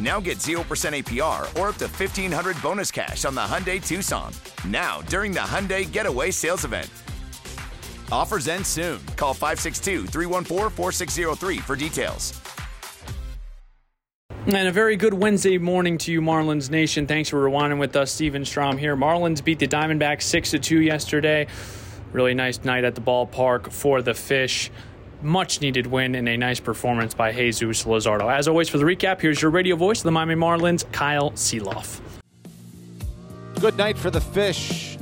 Now get 0% APR or up to 1500 bonus cash on the Hyundai Tucson. Now, during the Hyundai Getaway Sales Event. Offers end soon. Call 562 314 4603 for details. And a very good Wednesday morning to you, Marlins Nation. Thanks for rewinding with us. Steven Strom here. Marlins beat the Diamondbacks 6 2 yesterday. Really nice night at the ballpark for the Fish. Much needed win and a nice performance by Jesus Luzardo. As always, for the recap, here's your radio voice of the Miami Marlins, Kyle Sielaff. Good night for the Fish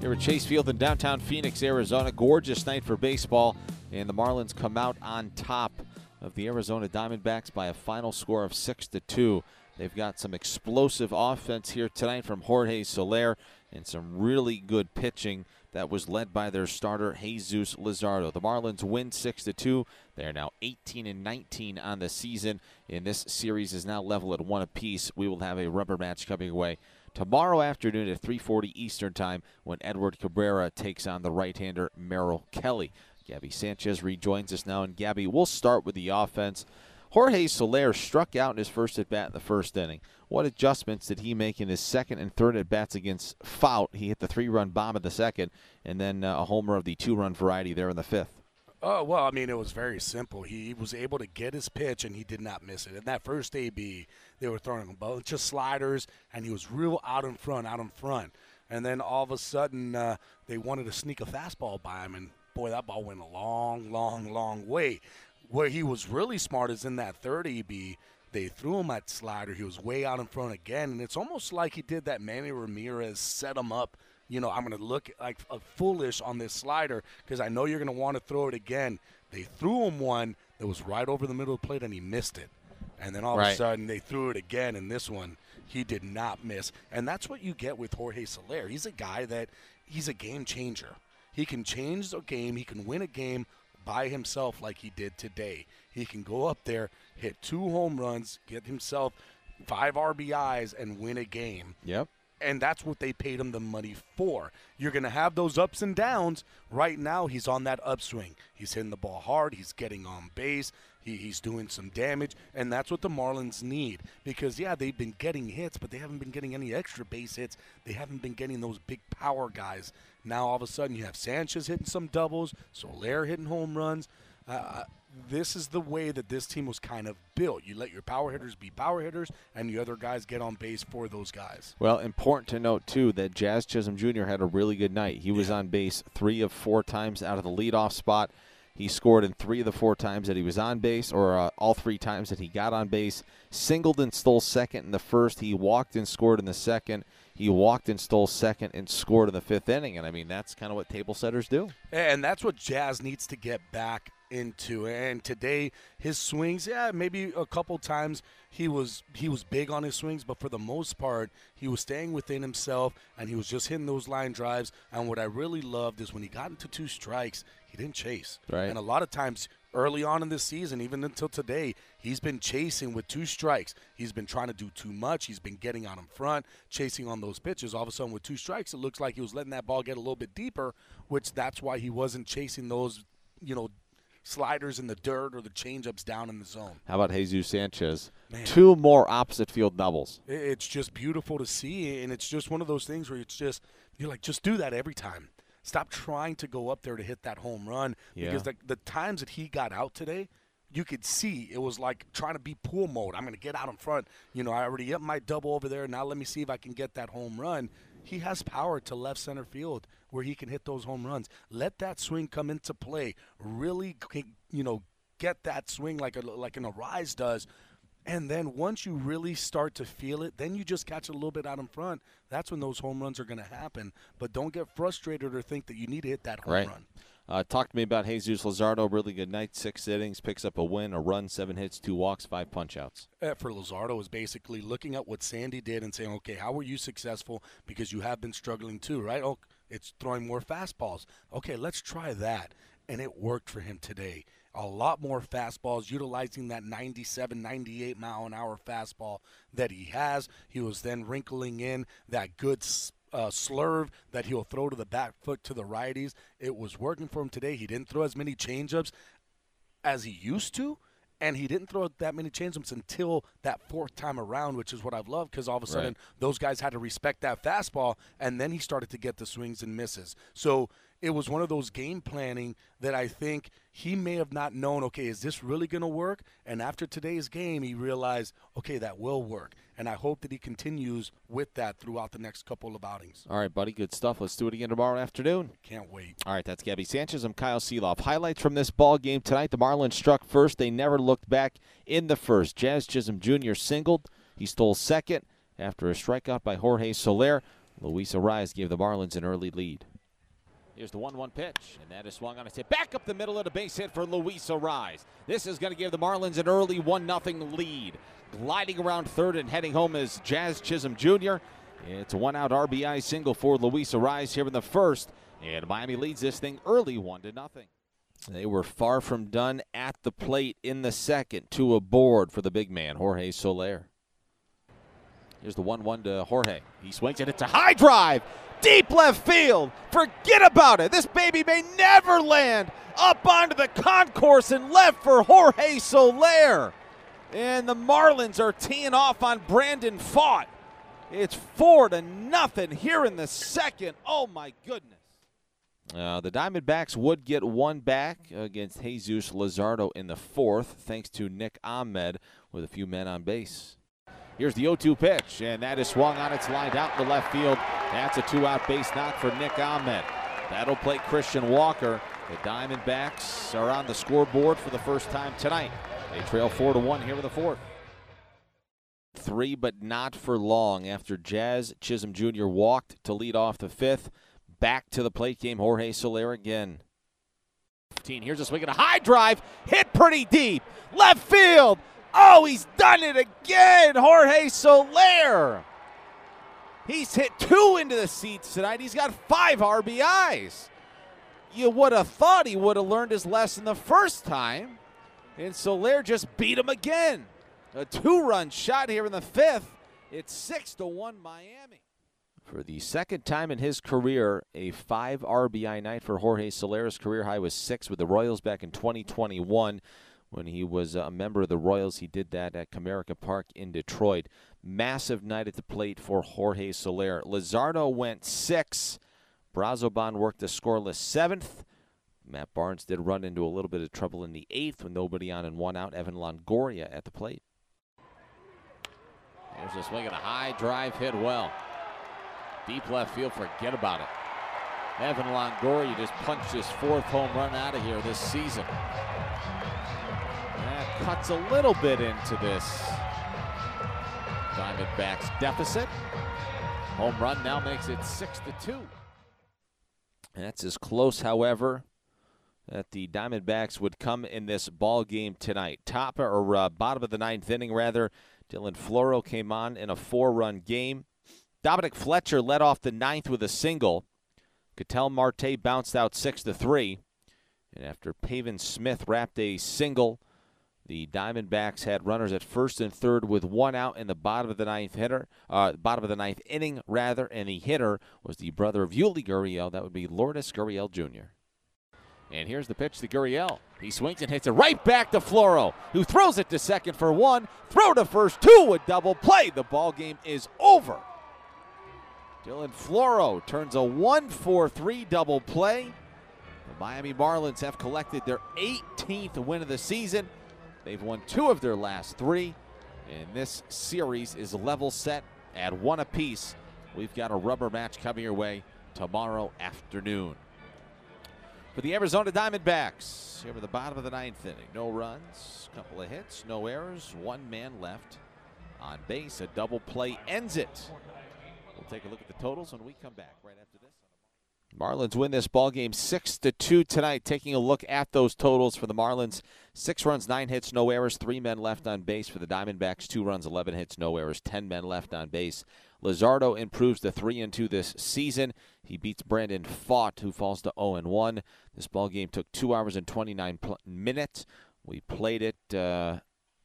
here at Chase Field in downtown Phoenix, Arizona. Gorgeous night for baseball, and the Marlins come out on top of the Arizona Diamondbacks by a final score of 6 to 2. They've got some explosive offense here tonight from Jorge Soler and some really good pitching that was led by their starter Jesus Luzardo. The Marlins win 6 to 2. They are now 18 and 19 on the season, and this series is now level at one apiece. We will have a rubber match coming away tomorrow afternoon at 3:40 Eastern Time when Edward Cabrera takes on the right-hander Merrill Kelly. Gaby Sanchez rejoins us now, and Gaby, we'll start with the offense. Jorge Soler struck out in his first at bat in the first inning. What adjustments did he make in his second and third at bats against Pfaadt? He hit the three run bomb in the second, and then uh, a homer of the two run variety there in the fifth. Oh well, I mean it was very simple. He was able to get his pitch and he did not miss it. In that first AB, they were throwing a bunch of sliders and he was real out in front, out in front. And then all of a sudden, uh, they wanted to sneak a fastball by him, and boy, that ball went a long, long, long way. Where he was really smart is in that third AB. They threw him that slider. He was way out in front again, and it's almost like he did that Manny Ramirez set him up you know, I'm going to look like a foolish on this slider because I know you're going to want to throw it again. They threw him one that was right over the middle of the plate and he missed it. And then all Right. of a sudden they threw it again, and this one he did not miss. And that's what you get with Jorge Soler. He's a guy that he's a game changer. He can change a game. He can win a game by himself like he did today. He can go up there, hit two home runs, get himself five RBIs, and win a game Yep. and that's what they paid him the money for. You're going to have those ups and downs. Right now, he's on that upswing. He's hitting the ball hard. He's getting on base. He, he's doing some damage, and that's what the Marlins need. Because yeah, they've been getting hits, but they haven't been getting any extra base hits. They haven't been getting those big power guys. Now all of a sudden, you have Sanchez hitting some doubles, Soler hitting home runs. Uh, this is the way that this team was kind of built. You let your power hitters be power hitters, and the other guys get on base for those guys. Well, important to note too that Jazz Chisholm Jr. had a really good night. He was on base three of four times out of the leadoff spot. He scored in three of the four times that he was on base, or uh, all three times that he got on base. Singled and stole second in the first. He walked and scored in the second. He walked and stole second and scored in the fifth inning. And I mean, that's kind of what table setters do. And that's what Jazz needs to get back into. And today, his swings, yeah, maybe a couple times he was he was big on his swings, but for the most part, he was staying within himself and he was just hitting those line drives. And what I really loved is when he got into two strikes, he didn't chase. Right. And a lot of times early on in this season, even until today, he's been chasing with two strikes. He's been trying to do too much. He's been getting out in front, chasing on those pitches. All of a sudden, with two strikes, it looks like he was letting that ball get a little bit deeper, which that's why he wasn't chasing those, you know, sliders in the dirt or the changeups down in the zone. How about Jesus Sanchez? Man. Two more opposite field doubles. It's just beautiful to see, and it's just one of those things where it's just you're like, just do that every time. Stop trying to go up there to hit that home run because the, the times that he got out today, you could see it was like trying to be pool mode. I'm going to get out in front. You know, I already hit my double over there. Now let me see if I can get that home run. He has power to left center field where he can hit those home runs. Let that swing come into play. Really, you know, get that swing like a like an Arraez does And then once you really start to feel it, then you just catch a little bit out in front. That's when those home runs are going to happen. But don't get frustrated or think that you need to hit that home Right. run. Uh, talk to me about Jesus Luzardo. Really good night. Six innings, picks up a win, a run, seven hits, two walks, five punchouts. uh, for Luzardo is basically looking at what Sandy did and saying, okay, how were you successful? Because you have been struggling too, right? Oh, it's throwing more fastballs. Okay, let's try that. And it worked for him today. A lot more fastballs, utilizing that 97, 98 mile an hour fastball that he has. He was then wrinkling in that good uh, slurve that he'll throw to the back foot to the righties. It was working for him today. He didn't throw as many changeups as he used to, and he didn't throw that many changeups until that fourth time around, which is what I've loved because all of a sudden those guys had to respect that fastball, and then he started to get the swings and misses. So it was one of those game planning that I think he may have not known. Okay, is this really going to work? And after today's game, he realized, okay, that will work, and I hope that he continues with that throughout the next couple of outings. All right, buddy. Good stuff. Let's do it again tomorrow afternoon. Can't wait. All right, that's Gaby Sanchez. I'm Kyle Sielaff. Highlights from this ball game tonight. The Marlins struck first. They never looked back in the first. Jazz Chisholm Jr. singled. He stole second after a strikeout by Jorge Soler. Luis Arraez gave the Marlins an early lead. Here's the 1 1 pitch, and that is swung on its hit. Back up the middle of the base hit for Luis Arraez. This is going to give the Marlins an early 1 0 lead. Gliding around third and heading home is Jazz Chisholm Jr. It's a one out RBI single for Luis Arraez here in the first, and Miami leads this thing early 1 to nothing. They were far from done at the plate in the second to a board for the big man, Jorge Soler. Here's the 1 1 to Jorge. He swings it. It's a high drive. Deep left field. Forget about it. This baby may never land up onto the concourse and left for Jorge Soler. And the Marlins are teeing off on Brandon Pfaadt. It's four to nothing here in the second. Oh my goodness. Uh, the Diamondbacks would get one back against Jesus Luzardo in the fourth, thanks to Nick Ahmed with a few men on base. Here's the 0 2 pitch, and that is swung on its line out in the left field. That's a two out base knock for Nick Ahmed. That'll play Christian Walker. The Diamondbacks are on the scoreboard for the first time tonight. They trail 4 to 1 here in the fourth. Three, but not for long after Jazz Chisholm Jr. walked to lead off the fifth. Back to the plate game, Jorge Soler again. 15. Here's a swing and a high drive. Hit pretty deep. Left field. Oh, he's done it again. Jorge Soler. He's hit two into the seats tonight. He's got five RBIs. You would have thought he would have learned his lesson the first time. And Soler just beat him again. A two run shot here in the fifth. It's 6 to 1 Miami. For the second time in his career, a five RBI night for Jorge Soler's career high was six with the Royals back in 2021 when he was a member of the Royals. He did that at Comerica Park in Detroit. Massive night at the plate for Jorge Soler. Luzardo went six. Brazoban worked a scoreless seventh. Matt Barnes did run into a little bit of trouble in the eighth with nobody on and one out. Evan Longoria at the plate. There's a swing and a high drive hit well. Deep left field, forget about it. Evan Longoria just punched his fourth home run out of here this season. That cuts a little bit into this Diamondbacks deficit. Home run now makes it six to two. That's as close, however, that the Diamondbacks would come in this ball game tonight. Top or uh, bottom of the ninth inning, rather. Dylan Floro came on in a four-run game. Dominic Fletcher led off the ninth with a single. Ketel Marte bounced out six to three, and after Pavin Smith wrapped a single, the Diamondbacks had runners at first and third with one out in the bottom of the ninth hitter, uh, bottom of the ninth inning rather, and the hitter was the brother of Yuli Gurriel. That would be Lourdes Gurriel Jr. And here's the pitch to Gurriel. He swings and hits it right back to Floro, who throws it to second for one. Throw to first, two, a double play. The ball game is over. Dylan Floro turns a 1 4 3 double play. The Miami Marlins have collected their 18th win of the season. They've won two of their last three, and this series is level set at one apiece. We've got a rubber match coming your way tomorrow afternoon. For the Arizona Diamondbacks. Here at the bottom of the ninth inning. No runs, couple of hits, no errors, one man left on base. A double play ends it. We'll take a look at the totals when we come back right after this. Marlins win this ball game six to two tonight. Taking a look at those totals for the Marlins: six runs, nine hits, no errors, three men left on base. For the Diamondbacks, two runs, eleven hits, no errors, ten men left on base. Luzardo improves to three and two this season. He beats Brandon Pfaadt, who falls to 0 and 1. This ball game took two hours and 29 pl- minutes. We played it uh,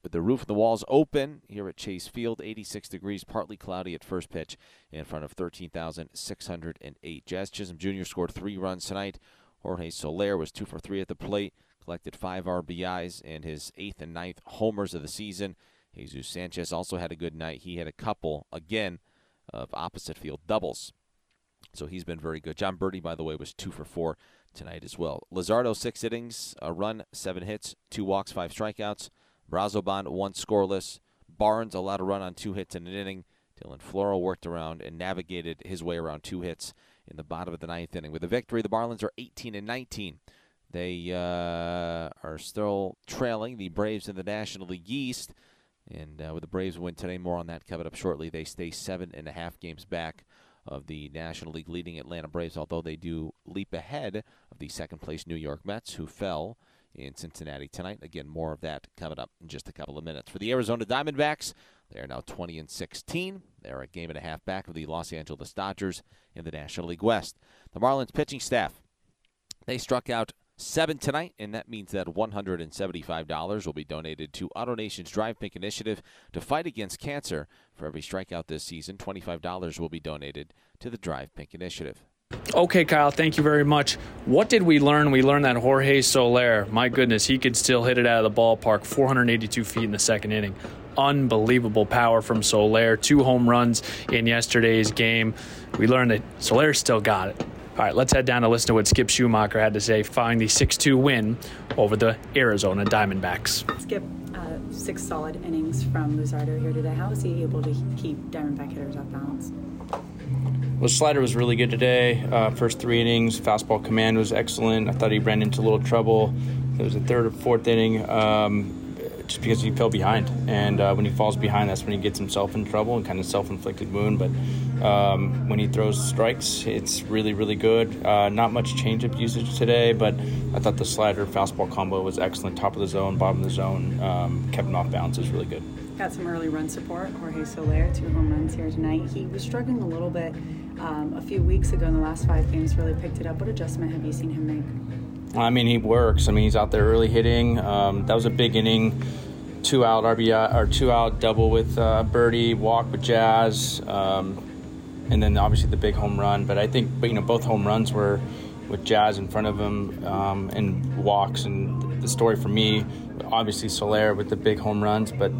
with the roof and the walls open here at Chase Field. 86 degrees, partly cloudy at first pitch in front of 13,608. Jazz Chisholm Jr. scored three runs tonight. Jorge Soler was two for three at the plate, collected five RBIs and his eighth and ninth homers of the season. Jesus Sanchez also had a good night. He had a couple, again, of opposite field doubles. So he's been very good. Jon Berti, by the way, was two for four tonight as well. Luzardo, six innings, a run, seven hits, two walks, five strikeouts. Brazoban, one scoreless. Barnes allowed a run on two hits in an inning. Dylan Floro worked around and navigated his way around two hits in the bottom of the ninth inning. With a victory, the Marlins are 18 and 19. They uh, are still trailing the Braves in the National League East. And uh, with the Braves win today, more on that coming up shortly. They stay seven and a half games back of the National League leading Atlanta Braves, although they do leap ahead of the second place New York Mets, who fell in Cincinnati tonight. Again, more of that coming up in just a couple of minutes. For the Arizona Diamondbacks, they are now 20 and 16. They're a game and a half back of the Los Angeles Dodgers in the National League West. The Marlins pitching staff, they struck out seven tonight, and that means that $175 will be donated to AutoNation's Drive Pink initiative to fight against cancer. For every strikeout this season, $25 will be donated to the Drive Pink initiative. Okay, Kyle, thank you very much. What did we learn? We learned that Jorge Soler, my goodness, he could still hit it out of the ballpark 482 feet in the second inning. Unbelievable power from Soler. Two home runs in yesterday's game. We learned that Soler still got it. All right, let's head down to listen to what Skip Schumaker had to say following the 6 2 win over the Arizona Diamondbacks. Skip, uh, six solid innings from Luzardo here today. How was he able to keep Diamondback hitters off balance? Well, slider was really good today. Uh, first three innings, fastball command was excellent. I thought he ran into a little trouble. It was the third or fourth inning, um, just because he fell behind. And uh, when he falls behind, that's when he gets himself in trouble and kind of self-inflicted wound. But um, when he throws strikes, it's really, really good. Uh, not much changeup usage today, but I thought the slider fastball combo was excellent. Top of the zone, bottom of the zone, um, kept him off balance. Is really good. Got some early run support. Jorge Soler, two home runs here tonight. He was struggling a little bit um, a few weeks ago in the last five games, really picked it up. What adjustment have you seen him make? I mean, he works. I mean, he's out there early hitting. Um, that was a big inning. Two out RBI or two out double with uh, Berti, walk with Jazz, um, and then obviously the big home run. But I think, you know, both home runs were with Jazz in front of him um, and walks. And the story for me, obviously Soler with the big home runs, but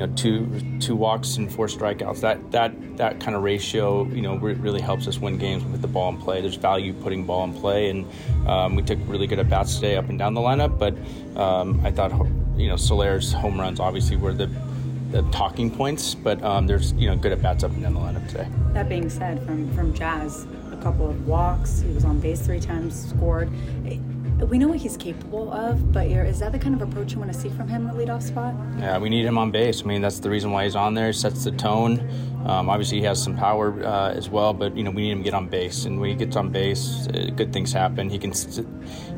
you know two two walks and four strikeouts. That that that kind of ratio, you know, really helps us win games with the ball in play. There's value putting ball in play, and um, we took really good at bats today up and down the lineup. But um, I thought, you know, Soler's home runs obviously were the the talking points, but um, there's you know good at bats up and down the lineup today. That being said, from from Jazz, a couple of walks, he was on base three times, scored we know what he's capable of, but is that the kind of approach you want to see from him in the leadoff spot? Yeah, we need him on base. I mean, that's the reason why he's on there. He sets the tone. Um, obviously, he has some power uh, as well, but you know we need him to get on base. And when he gets on base, uh, good things happen. He can.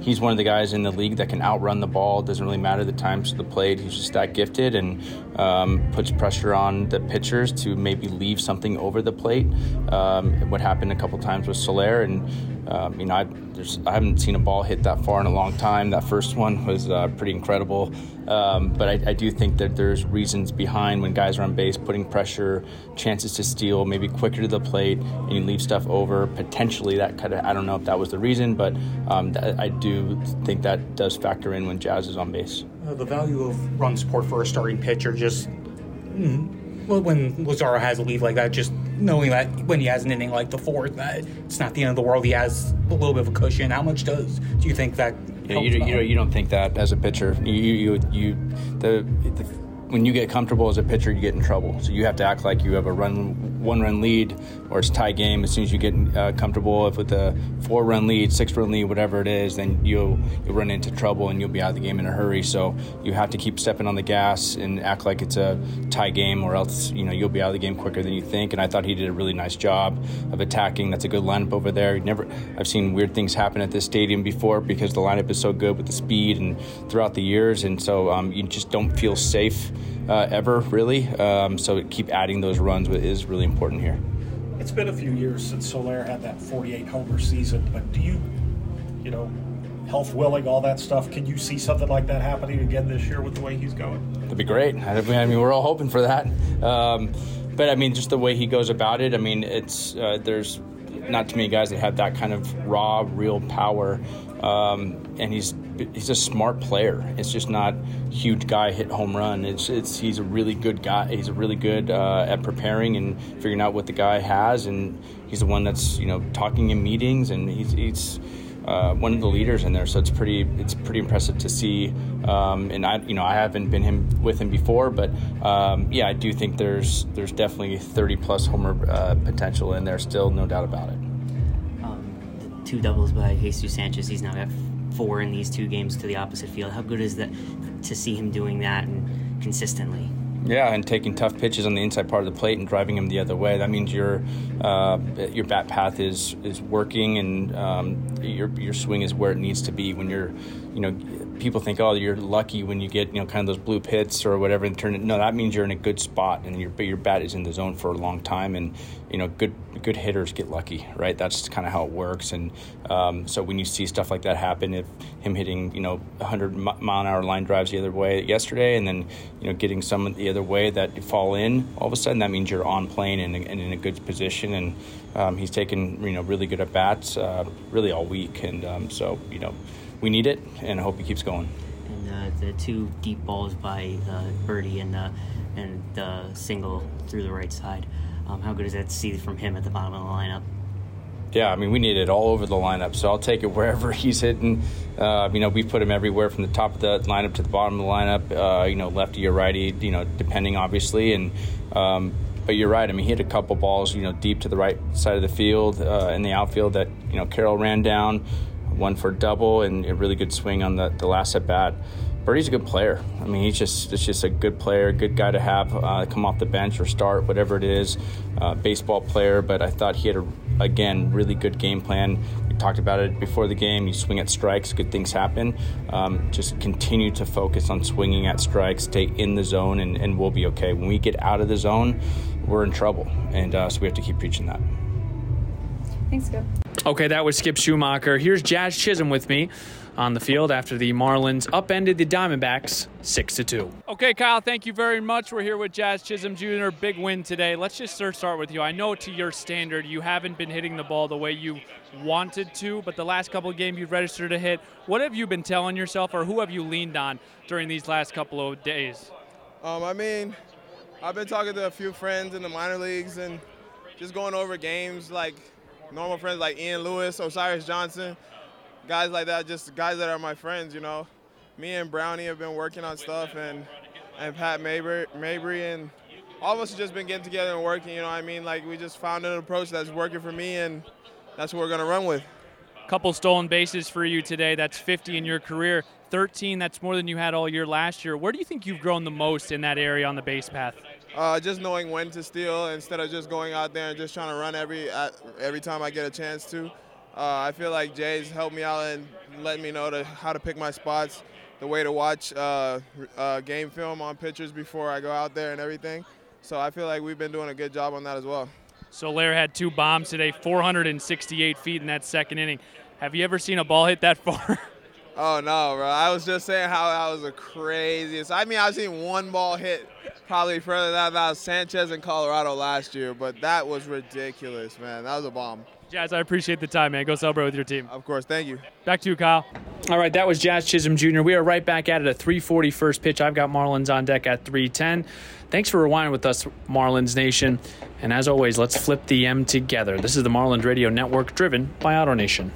He's one of the guys in the league that can outrun the ball. It doesn't really matter the times to the plate. He's just that gifted and um, puts pressure on the pitchers to maybe leave something over the plate. Um, what happened a couple times with Soler, and um, you know I, I, haven't seen a ball hit that far in a long time. That first one was uh, pretty incredible. Um, but I, I, do think that there's reasons behind when guys are on base, putting pressure, chances to steal, maybe quicker to the plate, and you leave stuff over. Potentially, that kind of I don't know if that was the reason, but um, I do think that does factor in when Jazz is on base. Uh, the value of run support for a starting pitcher just. Mm, when Luzardo has a lead like that, just knowing that when he has an inning like the fourth, that it's not the end of the world. He has a little bit of a cushion. How much does do you think that you, know, you, you, don't, you don't think that as a pitcher. You, you, you the, the when you get comfortable as a pitcher, you get in trouble. So you have to act like you have a run, one run lead, or it's a tie game. As soon as you get uh, comfortable if with a four run lead, six run lead, whatever it is, then you'll you'll run into trouble and you'll be out of the game in a hurry. So you have to keep stepping on the gas and act like it's a tie game, or else you know you'll be out of the game quicker than you think. And I thought he did a really nice job of attacking. That's a good lineup over there. Never, I've seen weird things happen at this stadium before because the lineup is so good with the speed and throughout the years, and so um, you just don't feel safe uh, ever, really. Um, so keep adding those runs is really important here. It's been a few years since Soler had that 48 homer season, but do you, you know, health willing, all that stuff, can you see something like that happening again this year with the way he's going? That'd be great. I mean, we're all hoping for that. Um, but I mean, just the way he goes about it. I mean, it's uh, there's not too many guys that have that kind of raw, real power. Um, and he's he's a smart player. It's just not huge guy hit home run. It's it's he's a really good guy. He's a really good uh, at preparing and figuring out what the guy has, and he's the one that's you know talking in meetings, and he's he's. Uh, one of the leaders in there, so it's pretty it's pretty impressive to see. Um, and I you know I haven't been him with him before, but um, yeah, I do think there's there's definitely 30 plus homer uh, potential in there still, no doubt about it. Um, two doubles by Jesus Sanchez. He's now got four in these two games to the opposite field. How good is that to see him doing that and consistently? Yeah, and taking tough pitches on the inside part of the plate and driving them the other way. That means your uh, your bat path is is working and um, your your swing is where it needs to be when you're you know people think, oh, you're lucky when you get you know kind of those blue pits or whatever, and turn it. No, that means you're in a good spot, and your your bat is in the zone for a long time, and you know good good hitters get lucky, right? That's kind of how it works, and um, so when you see stuff like that happen, if him hitting you know 100 mile an hour line drives the other way yesterday, and then you know getting some the other way that fall in, all of a sudden that means you're on plane and, and in a good position, and um, he's taken you know really good at bats uh, really all week, and um, so you know we need it, and I hope he keeps going. And uh, the two deep balls by uh, Berti and the and the single through the right side. Um, how good is that to see from him at the bottom of the lineup? Yeah, I mean, we need it all over the lineup, so I'll take it wherever he's hitting. Uh, you know, we put him everywhere from the top of the lineup to the bottom of the lineup. Uh, you know, lefty or righty. You know, depending obviously, and um, but you're right. I mean, he hit a couple balls, you know, deep to the right side of the field uh, in the outfield that you know Carroll ran down one for double and a really good swing on the, the last at bat. Berti's a good player. I mean, he's just it's just a good player, good guy to have uh, come off the bench or start, whatever it is. Uh, baseball player, but I thought he had a again really good game plan. We talked about it before the game. You swing at strikes, good things happen. Um, just continue to focus on swinging at strikes, stay in the zone, and, and we'll be okay. When we get out of the zone, we're in trouble, and uh, so we have to keep preaching that. Thanks, Skip. Okay, that was Skip Schumaker. Here's Jazz Chisholm with me on the field after the Marlins upended the Diamondbacks 6 to 2. Okay, Kyle, thank you very much. We're here with Jazz Chisholm Jr. Big win today. Let's just start with you. I know to your standard, you haven't been hitting the ball the way you wanted to, but the last couple of games you've registered a hit. What have you been telling yourself, or who have you leaned on during these last couple of days? Um, I mean, I've been talking to a few friends in the minor leagues and just going over games like – normal friends like Ian Lewis, Osiris Johnson, guys like that, just guys that are my friends, you know. Me and Brownie have been working on stuff, and and Pat Mabry, Mabry and all of us have just been getting together and working, you know what I mean? Like, we just found an approach that's working for me, and that's what we're to run with. Couple stolen bases for you today. That's 50 in your career. 13, that's more than you had all year last year. Where do you think you've grown the most in that area on the base path? Uh, just knowing when to steal instead of just going out there and just trying to run every every time I get a chance to. Uh, I feel like Jay's helped me out and let me know to, how to pick my spots, the way to watch uh, uh, game film on pitchers before I go out there and everything. So I feel like we've been doing a good job on that as well. Soler had two bombs today, 468 feet in that second inning. Have you ever seen a ball hit that far? Oh no, bro! I was just saying how that was the craziest. I mean, I've seen one ball hit probably further than that was Sanchez in Colorado last year, but that was ridiculous, man. That was a bomb. Jazz, I appreciate the time, man. Go celebrate with your team. Of course, thank you. Back to you, Kyle. All right, that was Jazz Chisholm Jr. We are right back at it at 340 first pitch. I've got Marlins on deck at 310. Thanks for rewinding with us, Marlins Nation. And as always, let's flip the M together. This is the Marlins Radio Network driven by AutoNation.